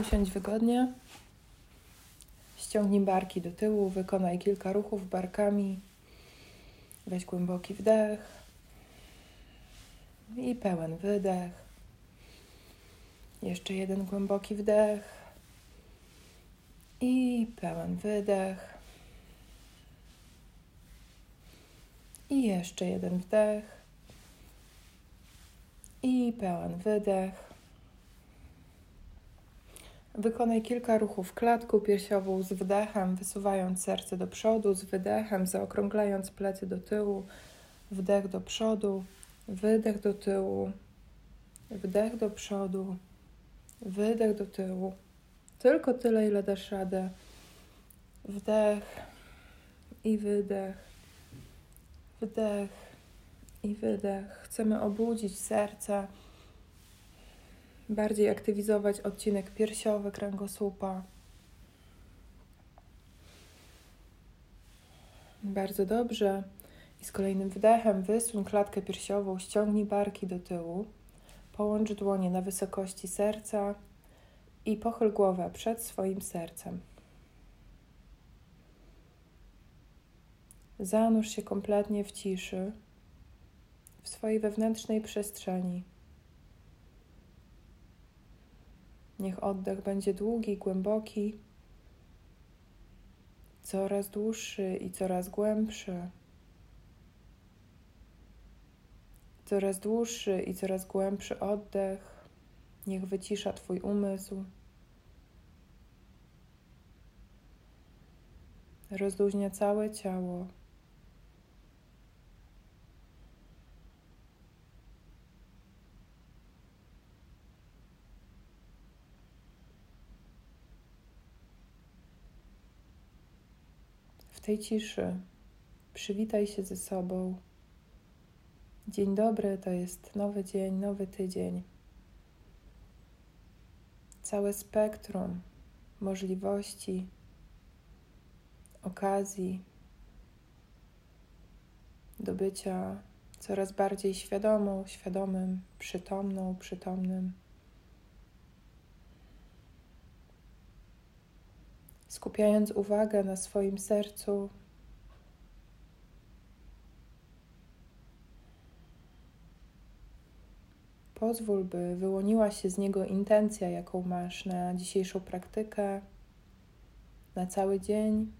Usiądź wygodnie. Ściągnij barki do tyłu, wykonaj kilka ruchów barkami. Weź głęboki wdech i pełen wydech. Jeszcze jeden głęboki wdech i pełen wydech. I jeszcze jeden wdech i pełen wydech. Wykonaj kilka ruchów klatką piersiową z wdechem, wysuwając serce do przodu, z wydechem, zaokrąglając plecy do tyłu, wdech do przodu, wydech do tyłu, wdech do przodu, wydech do tyłu. Tylko tyle, ile dasz radę. Wdech i wydech, wdech i wydech. Chcemy obudzić serce bardziej aktywizować odcinek piersiowy kręgosłupa. Bardzo dobrze. I z kolejnym wdechem wysuń klatkę piersiową, ściągnij barki do tyłu, połącz dłonie na wysokości serca i pochyl głowę przed swoim sercem. Zanurz się kompletnie w ciszy, w swojej wewnętrznej przestrzeni. Niech oddech będzie długi, głęboki, coraz dłuższy i coraz głębszy. Coraz dłuższy i coraz głębszy oddech niech wycisza Twój umysł. Rozluźnia całe ciało. Tej ciszy przywitaj się ze sobą. Dzień dobry to jest nowy dzień, nowy tydzień. Całe spektrum możliwości, okazji do bycia coraz bardziej świadomą, świadomym, przytomną, przytomnym. Skupiając uwagę na swoim sercu. Pozwól, by wyłoniła się z niego intencja, jaką masz na dzisiejszą praktykę, na cały dzień.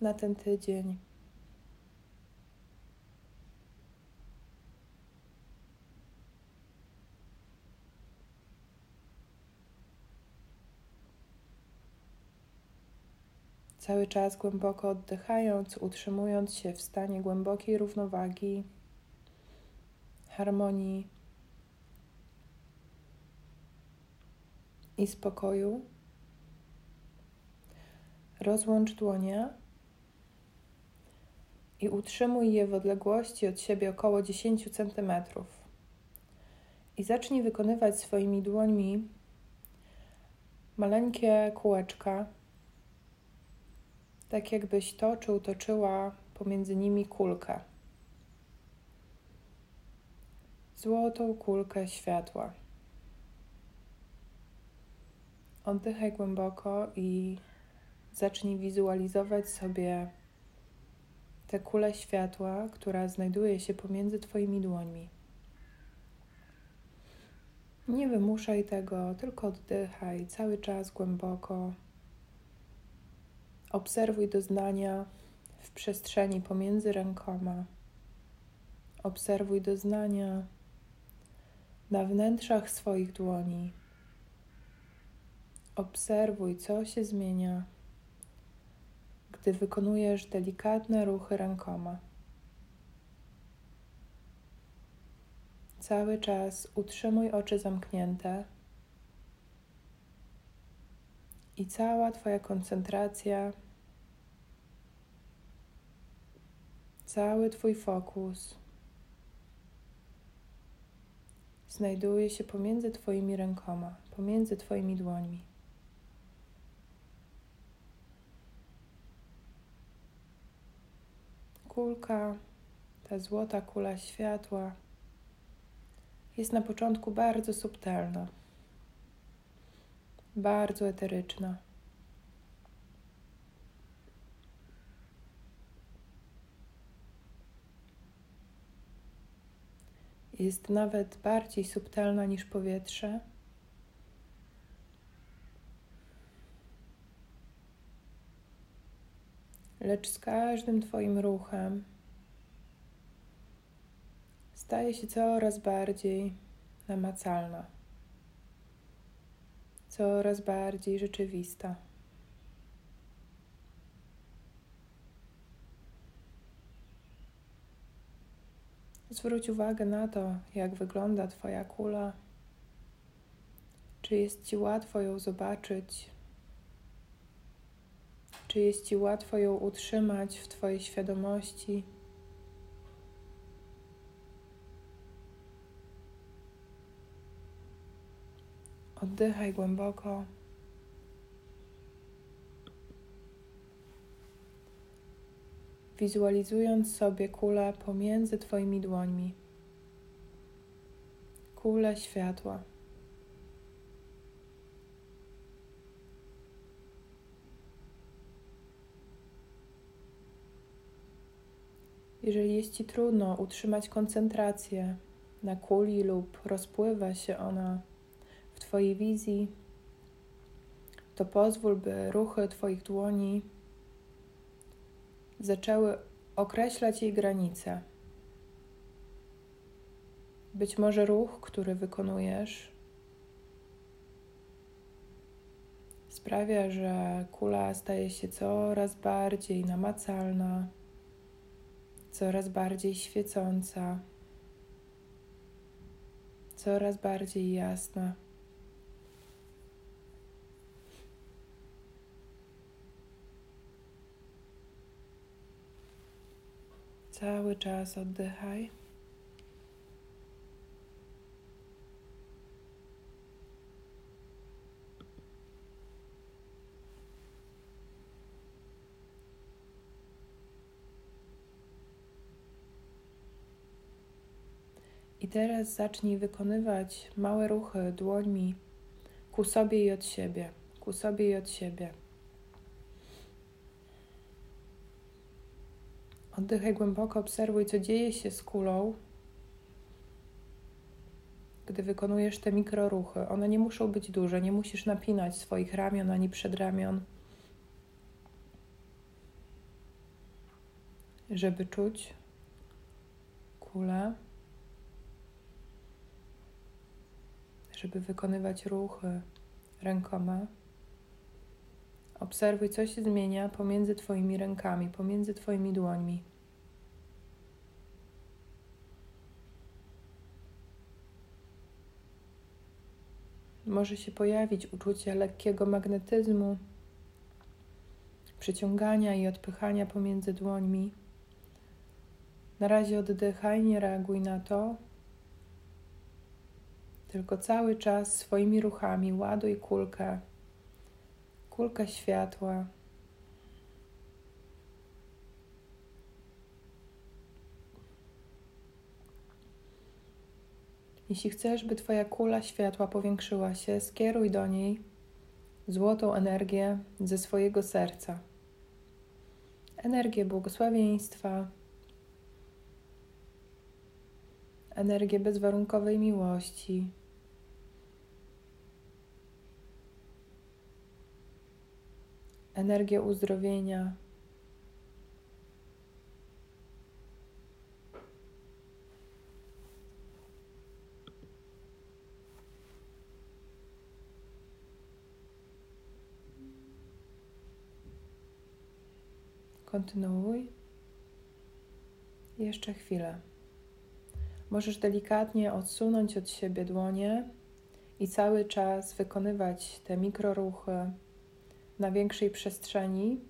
Na ten tydzień. Cały czas głęboko oddychając, utrzymując się w stanie głębokiej równowagi, harmonii i spokoju. Rozłącz dłonie i utrzymuj je w odległości od siebie około 10 cm. I zacznij wykonywać swoimi dłońmi maleńkie kółeczka tak jakbyś toczył, toczyła pomiędzy nimi kulkę. Złotą kulkę światła. Oddychaj głęboko i zacznij wizualizować sobie tę kulę światła, która znajduje się pomiędzy Twoimi dłońmi. Nie wymuszaj tego, tylko oddychaj cały czas głęboko Obserwuj doznania w przestrzeni pomiędzy rękoma. Obserwuj doznania na wnętrzach swoich dłoni. Obserwuj, co się zmienia, gdy wykonujesz delikatne ruchy rękoma. Cały czas utrzymuj oczy zamknięte i cała Twoja koncentracja, cały Twój fokus znajduje się pomiędzy Twoimi rękoma, pomiędzy Twoimi dłońmi. Kulka, ta złota kula światła jest na początku bardzo subtelna, bardzo eteryczna. Jest nawet bardziej subtelna niż powietrze. Lecz z każdym Twoim ruchem staje się coraz bardziej namacalna, coraz bardziej rzeczywista. Zwróć uwagę na to, jak wygląda Twoja kula. Czy jest Ci łatwo ją zobaczyć? Czy jest Ci łatwo ją utrzymać w Twojej świadomości? Oddychaj głęboko. Wizualizując sobie kulę pomiędzy Twoimi dłońmi. Kulę światła. Jeżeli jest Ci trudno utrzymać koncentrację na kuli lub rozpływa się ona Twojej wizji, to pozwól, by ruchy Twoich dłoni zaczęły określać jej granice. Być może ruch, który wykonujesz, sprawia, że kula staje się coraz bardziej namacalna coraz bardziej świecąca, coraz bardziej jasna. Cały czas oddychaj. I teraz zacznij wykonywać małe ruchy dłońmi ku sobie i od siebie, ku sobie i od siebie. Oddychaj głęboko, obserwuj, co dzieje się z kulą, gdy wykonujesz te mikroruchy. One nie muszą być duże, nie musisz napinać swoich ramion ani przedramion, żeby czuć kulę. żeby wykonywać ruchy rękoma. Obserwuj, co się zmienia pomiędzy Twoimi rękami, pomiędzy Twoimi dłońmi. Może się pojawić uczucie lekkiego magnetyzmu, przyciągania i odpychania pomiędzy dłońmi. Na razie oddychaj, nie reaguj na to, tylko cały czas swoimi ruchami ładuj kulkę, kulkę światła. Jeśli chcesz, by Twoja kula światła powiększyła się, skieruj do niej złotą energię ze swojego serca. Energię błogosławieństwa, energię bezwarunkowej miłości, energię uzdrowienia. Kontynuuj. Jeszcze chwilę. Możesz delikatnie odsunąć od siebie dłonie i cały czas wykonywać te mikroruchy na większej przestrzeni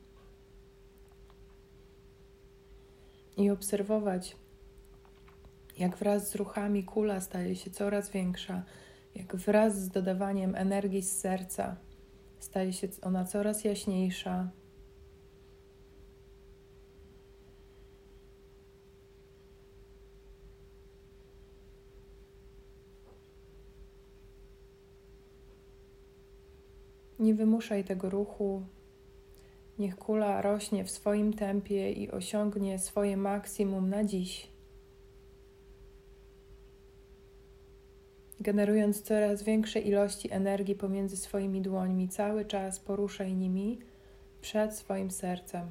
i obserwować, jak wraz z ruchami kula staje się coraz większa, jak wraz z dodawaniem energii z serca staje się ona coraz jaśniejsza. Nie wymuszaj tego ruchu. Niech kula rośnie w swoim tempie i osiągnie swoje maksimum na dziś. Generując coraz większe ilości energii pomiędzy swoimi dłońmi, cały czas poruszaj nimi przed swoim sercem.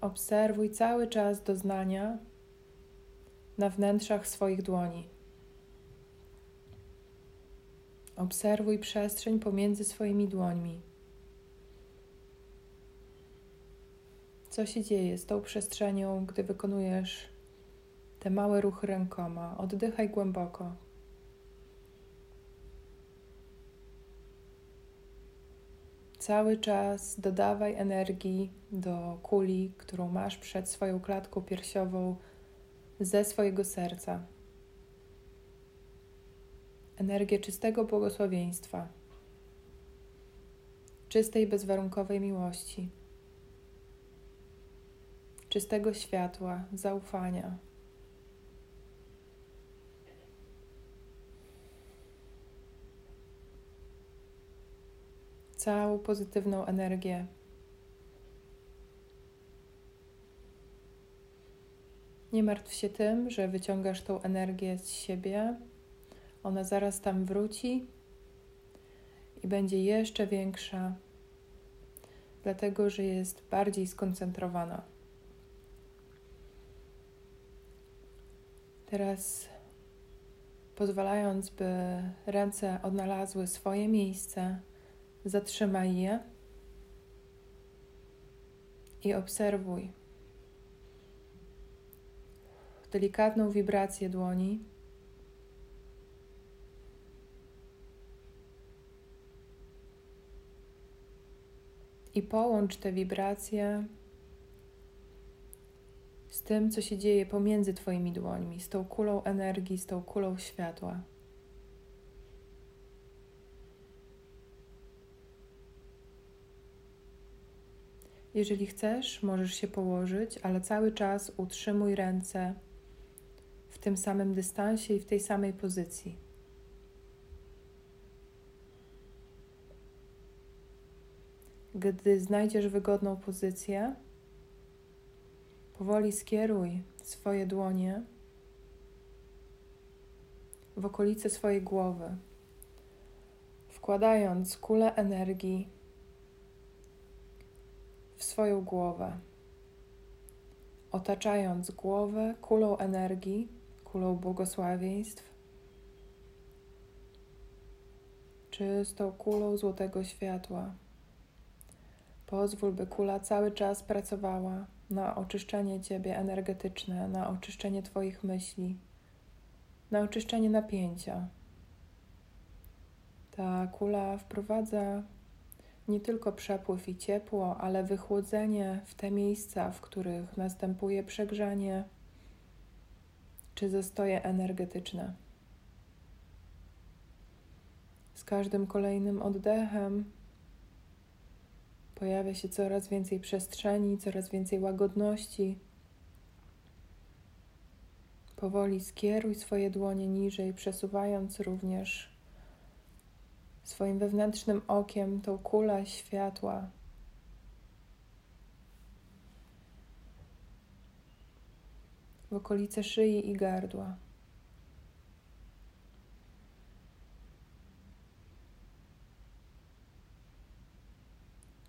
Obserwuj cały czas doznania na wnętrzach swoich dłoni. Obserwuj przestrzeń pomiędzy swoimi dłońmi. Co się dzieje z tą przestrzenią, gdy wykonujesz te małe ruchy rękoma? Oddychaj głęboko. Cały czas dodawaj energii do kuli, którą masz przed swoją klatką piersiową ze swojego serca. Energię czystego błogosławieństwa, czystej, bezwarunkowej miłości, czystego światła, zaufania. Całą pozytywną energię Nie martw się tym, że wyciągasz tą energię z siebie. Ona zaraz tam wróci i będzie jeszcze większa, dlatego że jest bardziej skoncentrowana. Teraz pozwalając, by ręce odnalazły swoje miejsce, zatrzymaj je i obserwuj delikatną wibrację dłoni. I połącz te wibracje z tym, co się dzieje pomiędzy Twoimi dłońmi, z tą kulą energii, z tą kulą światła. Jeżeli chcesz, możesz się położyć, ale cały czas utrzymuj ręce w tym samym dystansie i w tej samej pozycji. Gdy znajdziesz wygodną pozycję, powoli skieruj swoje dłonie w okolice swojej głowy, wkładając kulę energii w swoją głowę, otaczając głowę kulą energii kulą błogosławieństw, czystą kulą złotego światła. Pozwól, by kula cały czas pracowała na oczyszczenie Ciebie energetyczne, na oczyszczenie Twoich myśli, na oczyszczenie napięcia. Ta kula wprowadza nie tylko przepływ i ciepło, ale wychłodzenie w te miejsca, w których następuje przegrzanie czy zastoje energetyczne. Z każdym kolejnym oddechem pojawia się coraz więcej przestrzeni, coraz więcej łagodności. Powoli skieruj swoje dłonie niżej, przesuwając również swoim wewnętrznym okiem tą kulę światła w okolice szyi i gardła.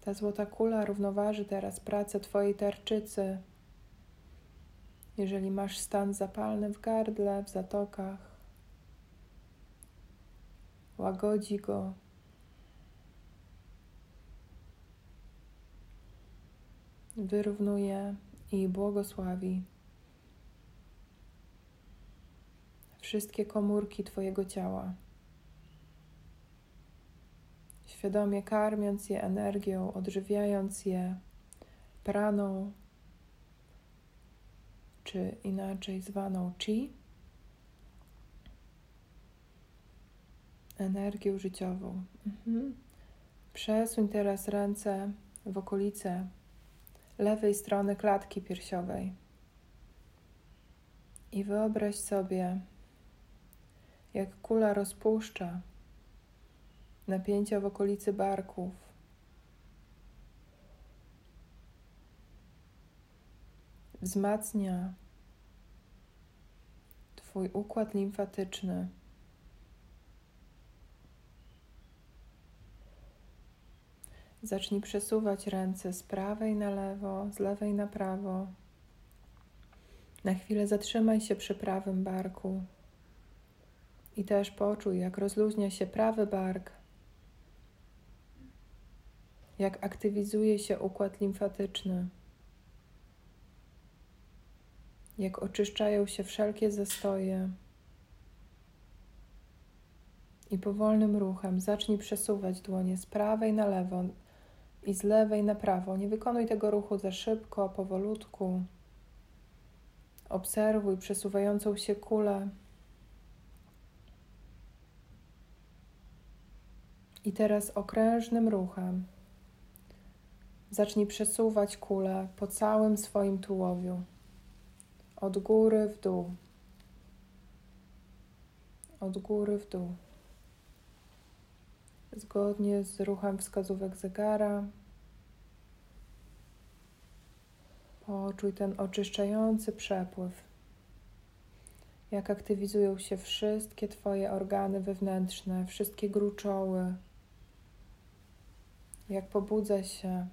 Ta złota kula równoważy teraz pracę Twojej tarczycy. Jeżeli masz stan zapalny w gardle, w zatokach, łagodzi go. Wyrównuje i błogosławi. wszystkie komórki Twojego ciała. Świadomie karmiąc je energią, odżywiając je praną, czy inaczej zwaną chi, energią życiową. Mhm. Przesuń teraz ręce w okolice lewej strony klatki piersiowej i wyobraź sobie, jak kula rozpuszcza napięcia w okolicy barków. Wzmacnia Twój układ limfatyczny. Zacznij przesuwać ręce z prawej na lewo, z lewej na prawo. Na chwilę zatrzymaj się przy prawym barku i też poczuj, jak rozluźnia się prawy bark, jak aktywizuje się układ limfatyczny, jak oczyszczają się wszelkie zastoje. I powolnym ruchem zacznij przesuwać dłonie z prawej na lewo i z lewej na prawo. Nie wykonuj tego ruchu za szybko, powolutku. Obserwuj przesuwającą się kulę. I teraz okrężnym ruchem zacznij przesuwać kulę po całym swoim tułowiu. Od góry w dół. Od góry w dół. Zgodnie z ruchem wskazówek zegara. Poczuj ten oczyszczający przepływ. Jak aktywizują się wszystkie Twoje organy wewnętrzne, wszystkie gruczoły. Jak pobudza się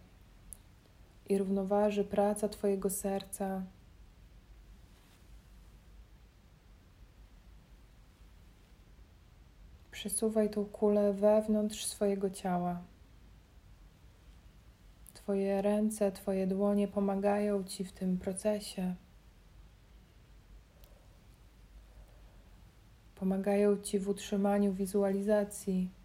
i równoważy praca Twojego serca. Przesuwaj tą kulę wewnątrz swojego ciała. Twoje ręce, Twoje dłonie pomagają Ci w tym procesie. Pomagają Ci w utrzymaniu wizualizacji.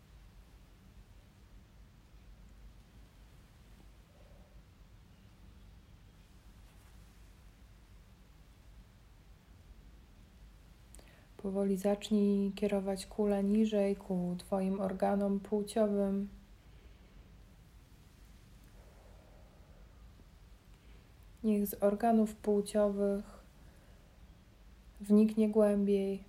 Powoli zacznij kierować kulę niżej ku Twoim organom płciowym. Niech z organów płciowych wniknie głębiej.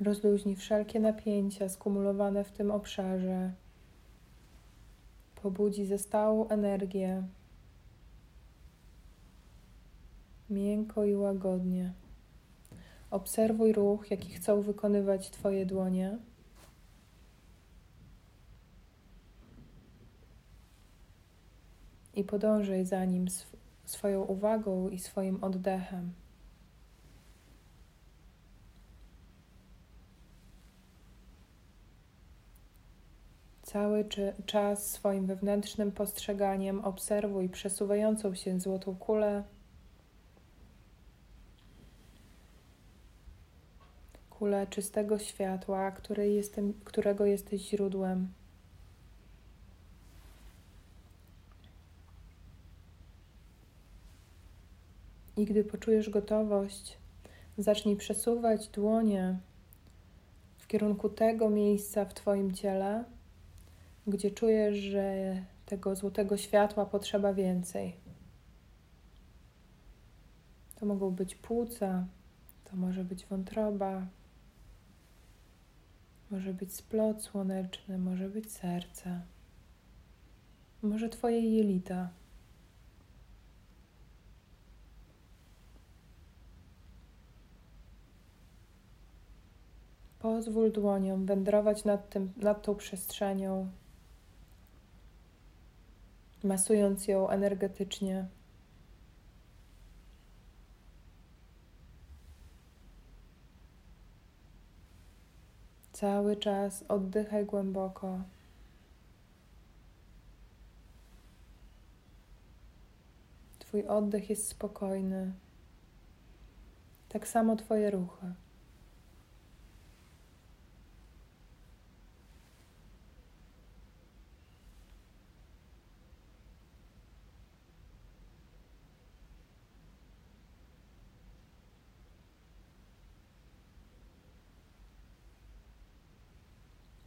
Rozluźnij wszelkie napięcia skumulowane w tym obszarze. Pobudzi zestałą energię. Miękko i łagodnie. Obserwuj ruch, jaki chcą wykonywać Twoje dłonie. I podążaj za nim sw swoją uwagą i swoim oddechem. Cały czas swoim wewnętrznym postrzeganiem obserwuj przesuwającą się złotą kulę, kulę czystego światła, której jestem, którego jesteś źródłem. I gdy poczujesz gotowość, zacznij przesuwać dłonie w kierunku tego miejsca w Twoim ciele, gdzie czujesz, że tego złotego światła potrzeba więcej. To mogą być płuca, to może być wątroba, może być splot słoneczny, może być serce, może Twoje jelita. Pozwól dłoniom wędrować nad, tym, nad tą przestrzenią, masując ją energetycznie. Cały czas oddychaj głęboko. Twój oddech jest spokojny. Tak samo Twoje ruchy.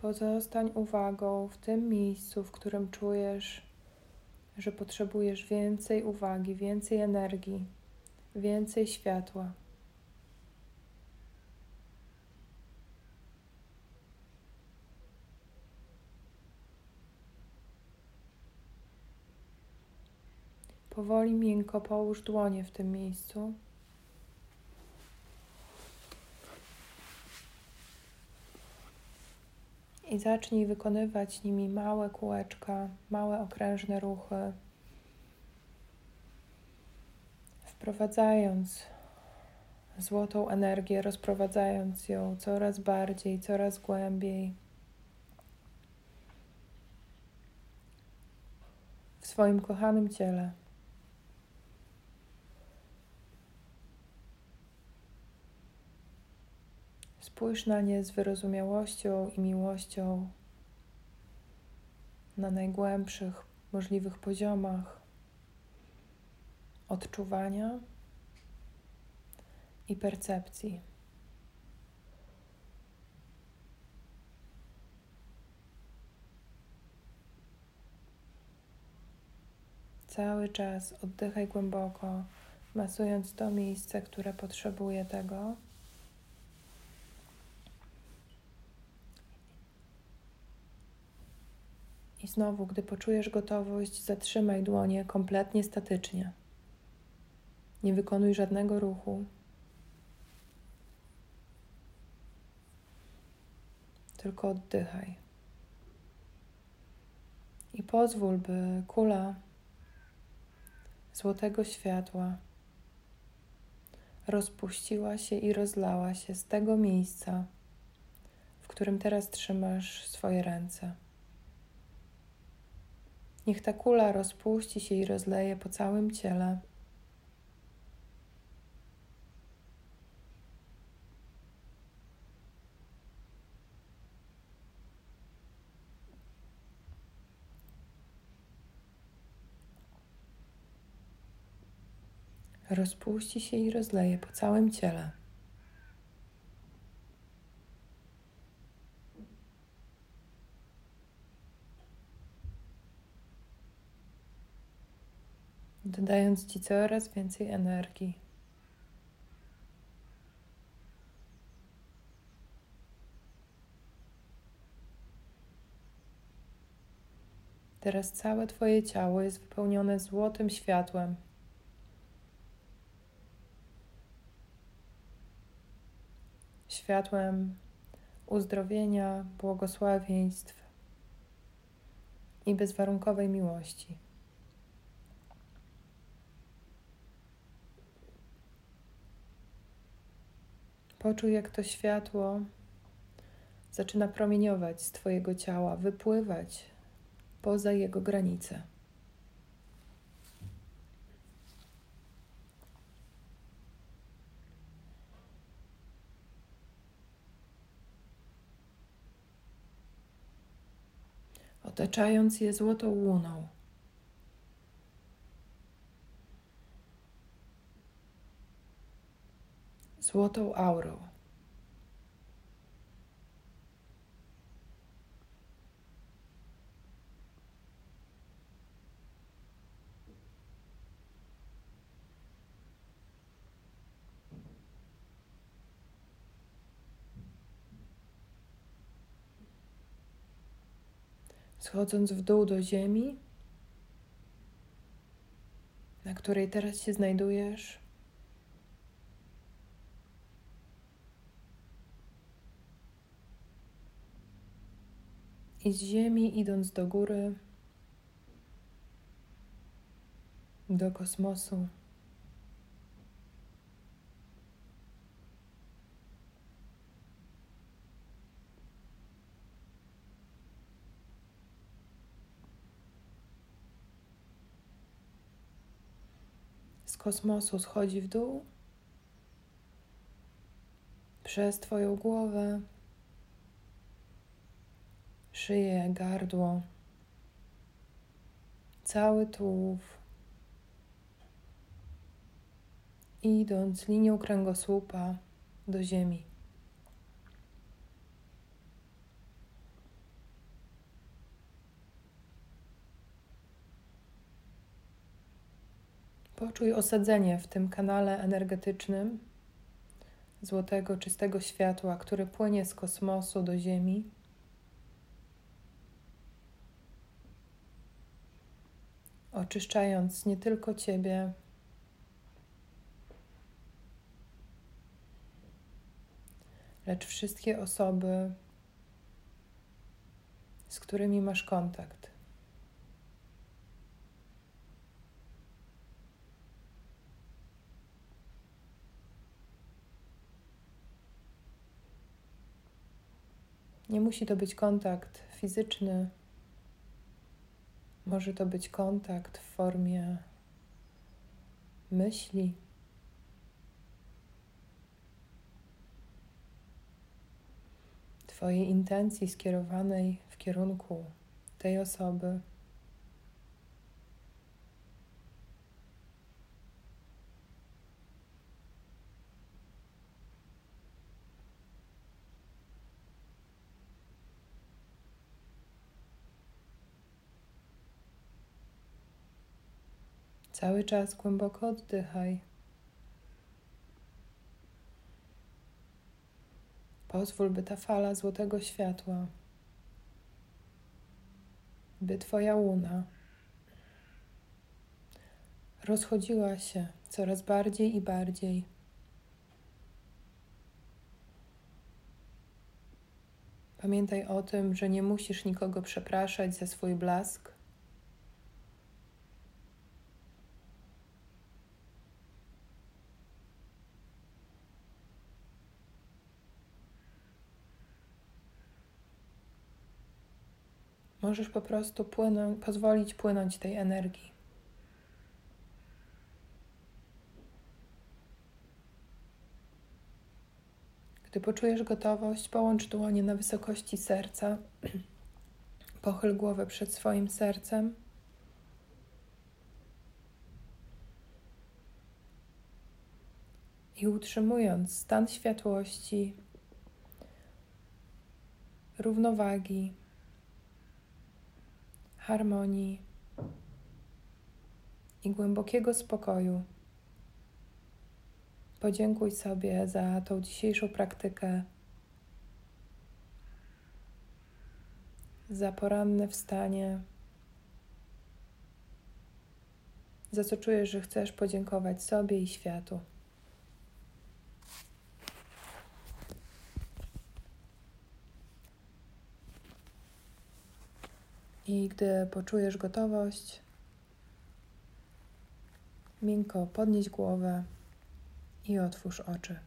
Pozostań uwagą w tym miejscu, w którym czujesz że potrzebujesz więcej uwagi, więcej energii, więcej światła. Powoli miękko połóż dłonie w tym miejscu. I zacznij wykonywać nimi małe kółeczka, małe okrężne ruchy, wprowadzając złotą energię, rozprowadzając ją coraz bardziej, coraz głębiej w swoim kochanym ciele. Spójrz na nie z wyrozumiałością i miłością na najgłębszych możliwych poziomach odczuwania i percepcji. Cały czas oddychaj głęboko, masując to miejsce, które potrzebuje tego. I znowu, gdy poczujesz gotowość, zatrzymaj dłonie kompletnie statycznie. Nie wykonuj żadnego ruchu. Tylko oddychaj. I pozwól, by kula złotego światła rozpuściła się i rozlała się z tego miejsca, w którym teraz trzymasz swoje ręce. Niech ta kula rozpuści się i rozleje po całym ciele. Rozpuści się i rozleje po całym ciele. Dodając Ci coraz więcej energii. Teraz całe Twoje ciało jest wypełnione złotym światłem. Światłem uzdrowienia, błogosławieństw i bezwarunkowej miłości. Poczuj, jak to światło zaczyna promieniować z Twojego ciała, wypływać poza jego granice. Otaczając je złotą łuną. Złotą aurą. Schodząc w dół do ziemi, na której teraz się znajdujesz, i z ziemi idąc do góry, do kosmosu. Z kosmosu schodzi w dół przez Twoją głowę szyję, gardło, cały tułów, idąc linią kręgosłupa do ziemi. Poczuj osadzenie w tym kanale energetycznym złotego, czystego światła, który płynie z kosmosu do Ziemi. Oczyszczając nie tylko Ciebie, lecz wszystkie osoby, z którymi masz kontakt. Nie musi to być kontakt fizyczny, może to być kontakt w formie myśli. Twojej intencji skierowanej w kierunku tej osoby. Cały czas głęboko oddychaj. Pozwól, by ta fala złotego światła, by Twoja łuna rozchodziła się coraz bardziej i bardziej. Pamiętaj o tym, że nie musisz nikogo przepraszać za swój blask. Możesz po prostu pozwolić płynąć tej energii. Gdy poczujesz gotowość, połącz dłonie na wysokości serca. Pochyl głowę przed swoim sercem. I utrzymując stan światłości, równowagi, harmonii i głębokiego spokoju. Podziękuj sobie za tą dzisiejszą praktykę, za poranne wstanie, za co czujesz, że chcesz podziękować sobie i światu. I gdy poczujesz gotowość, miękko podnieś głowę i otwórz oczy.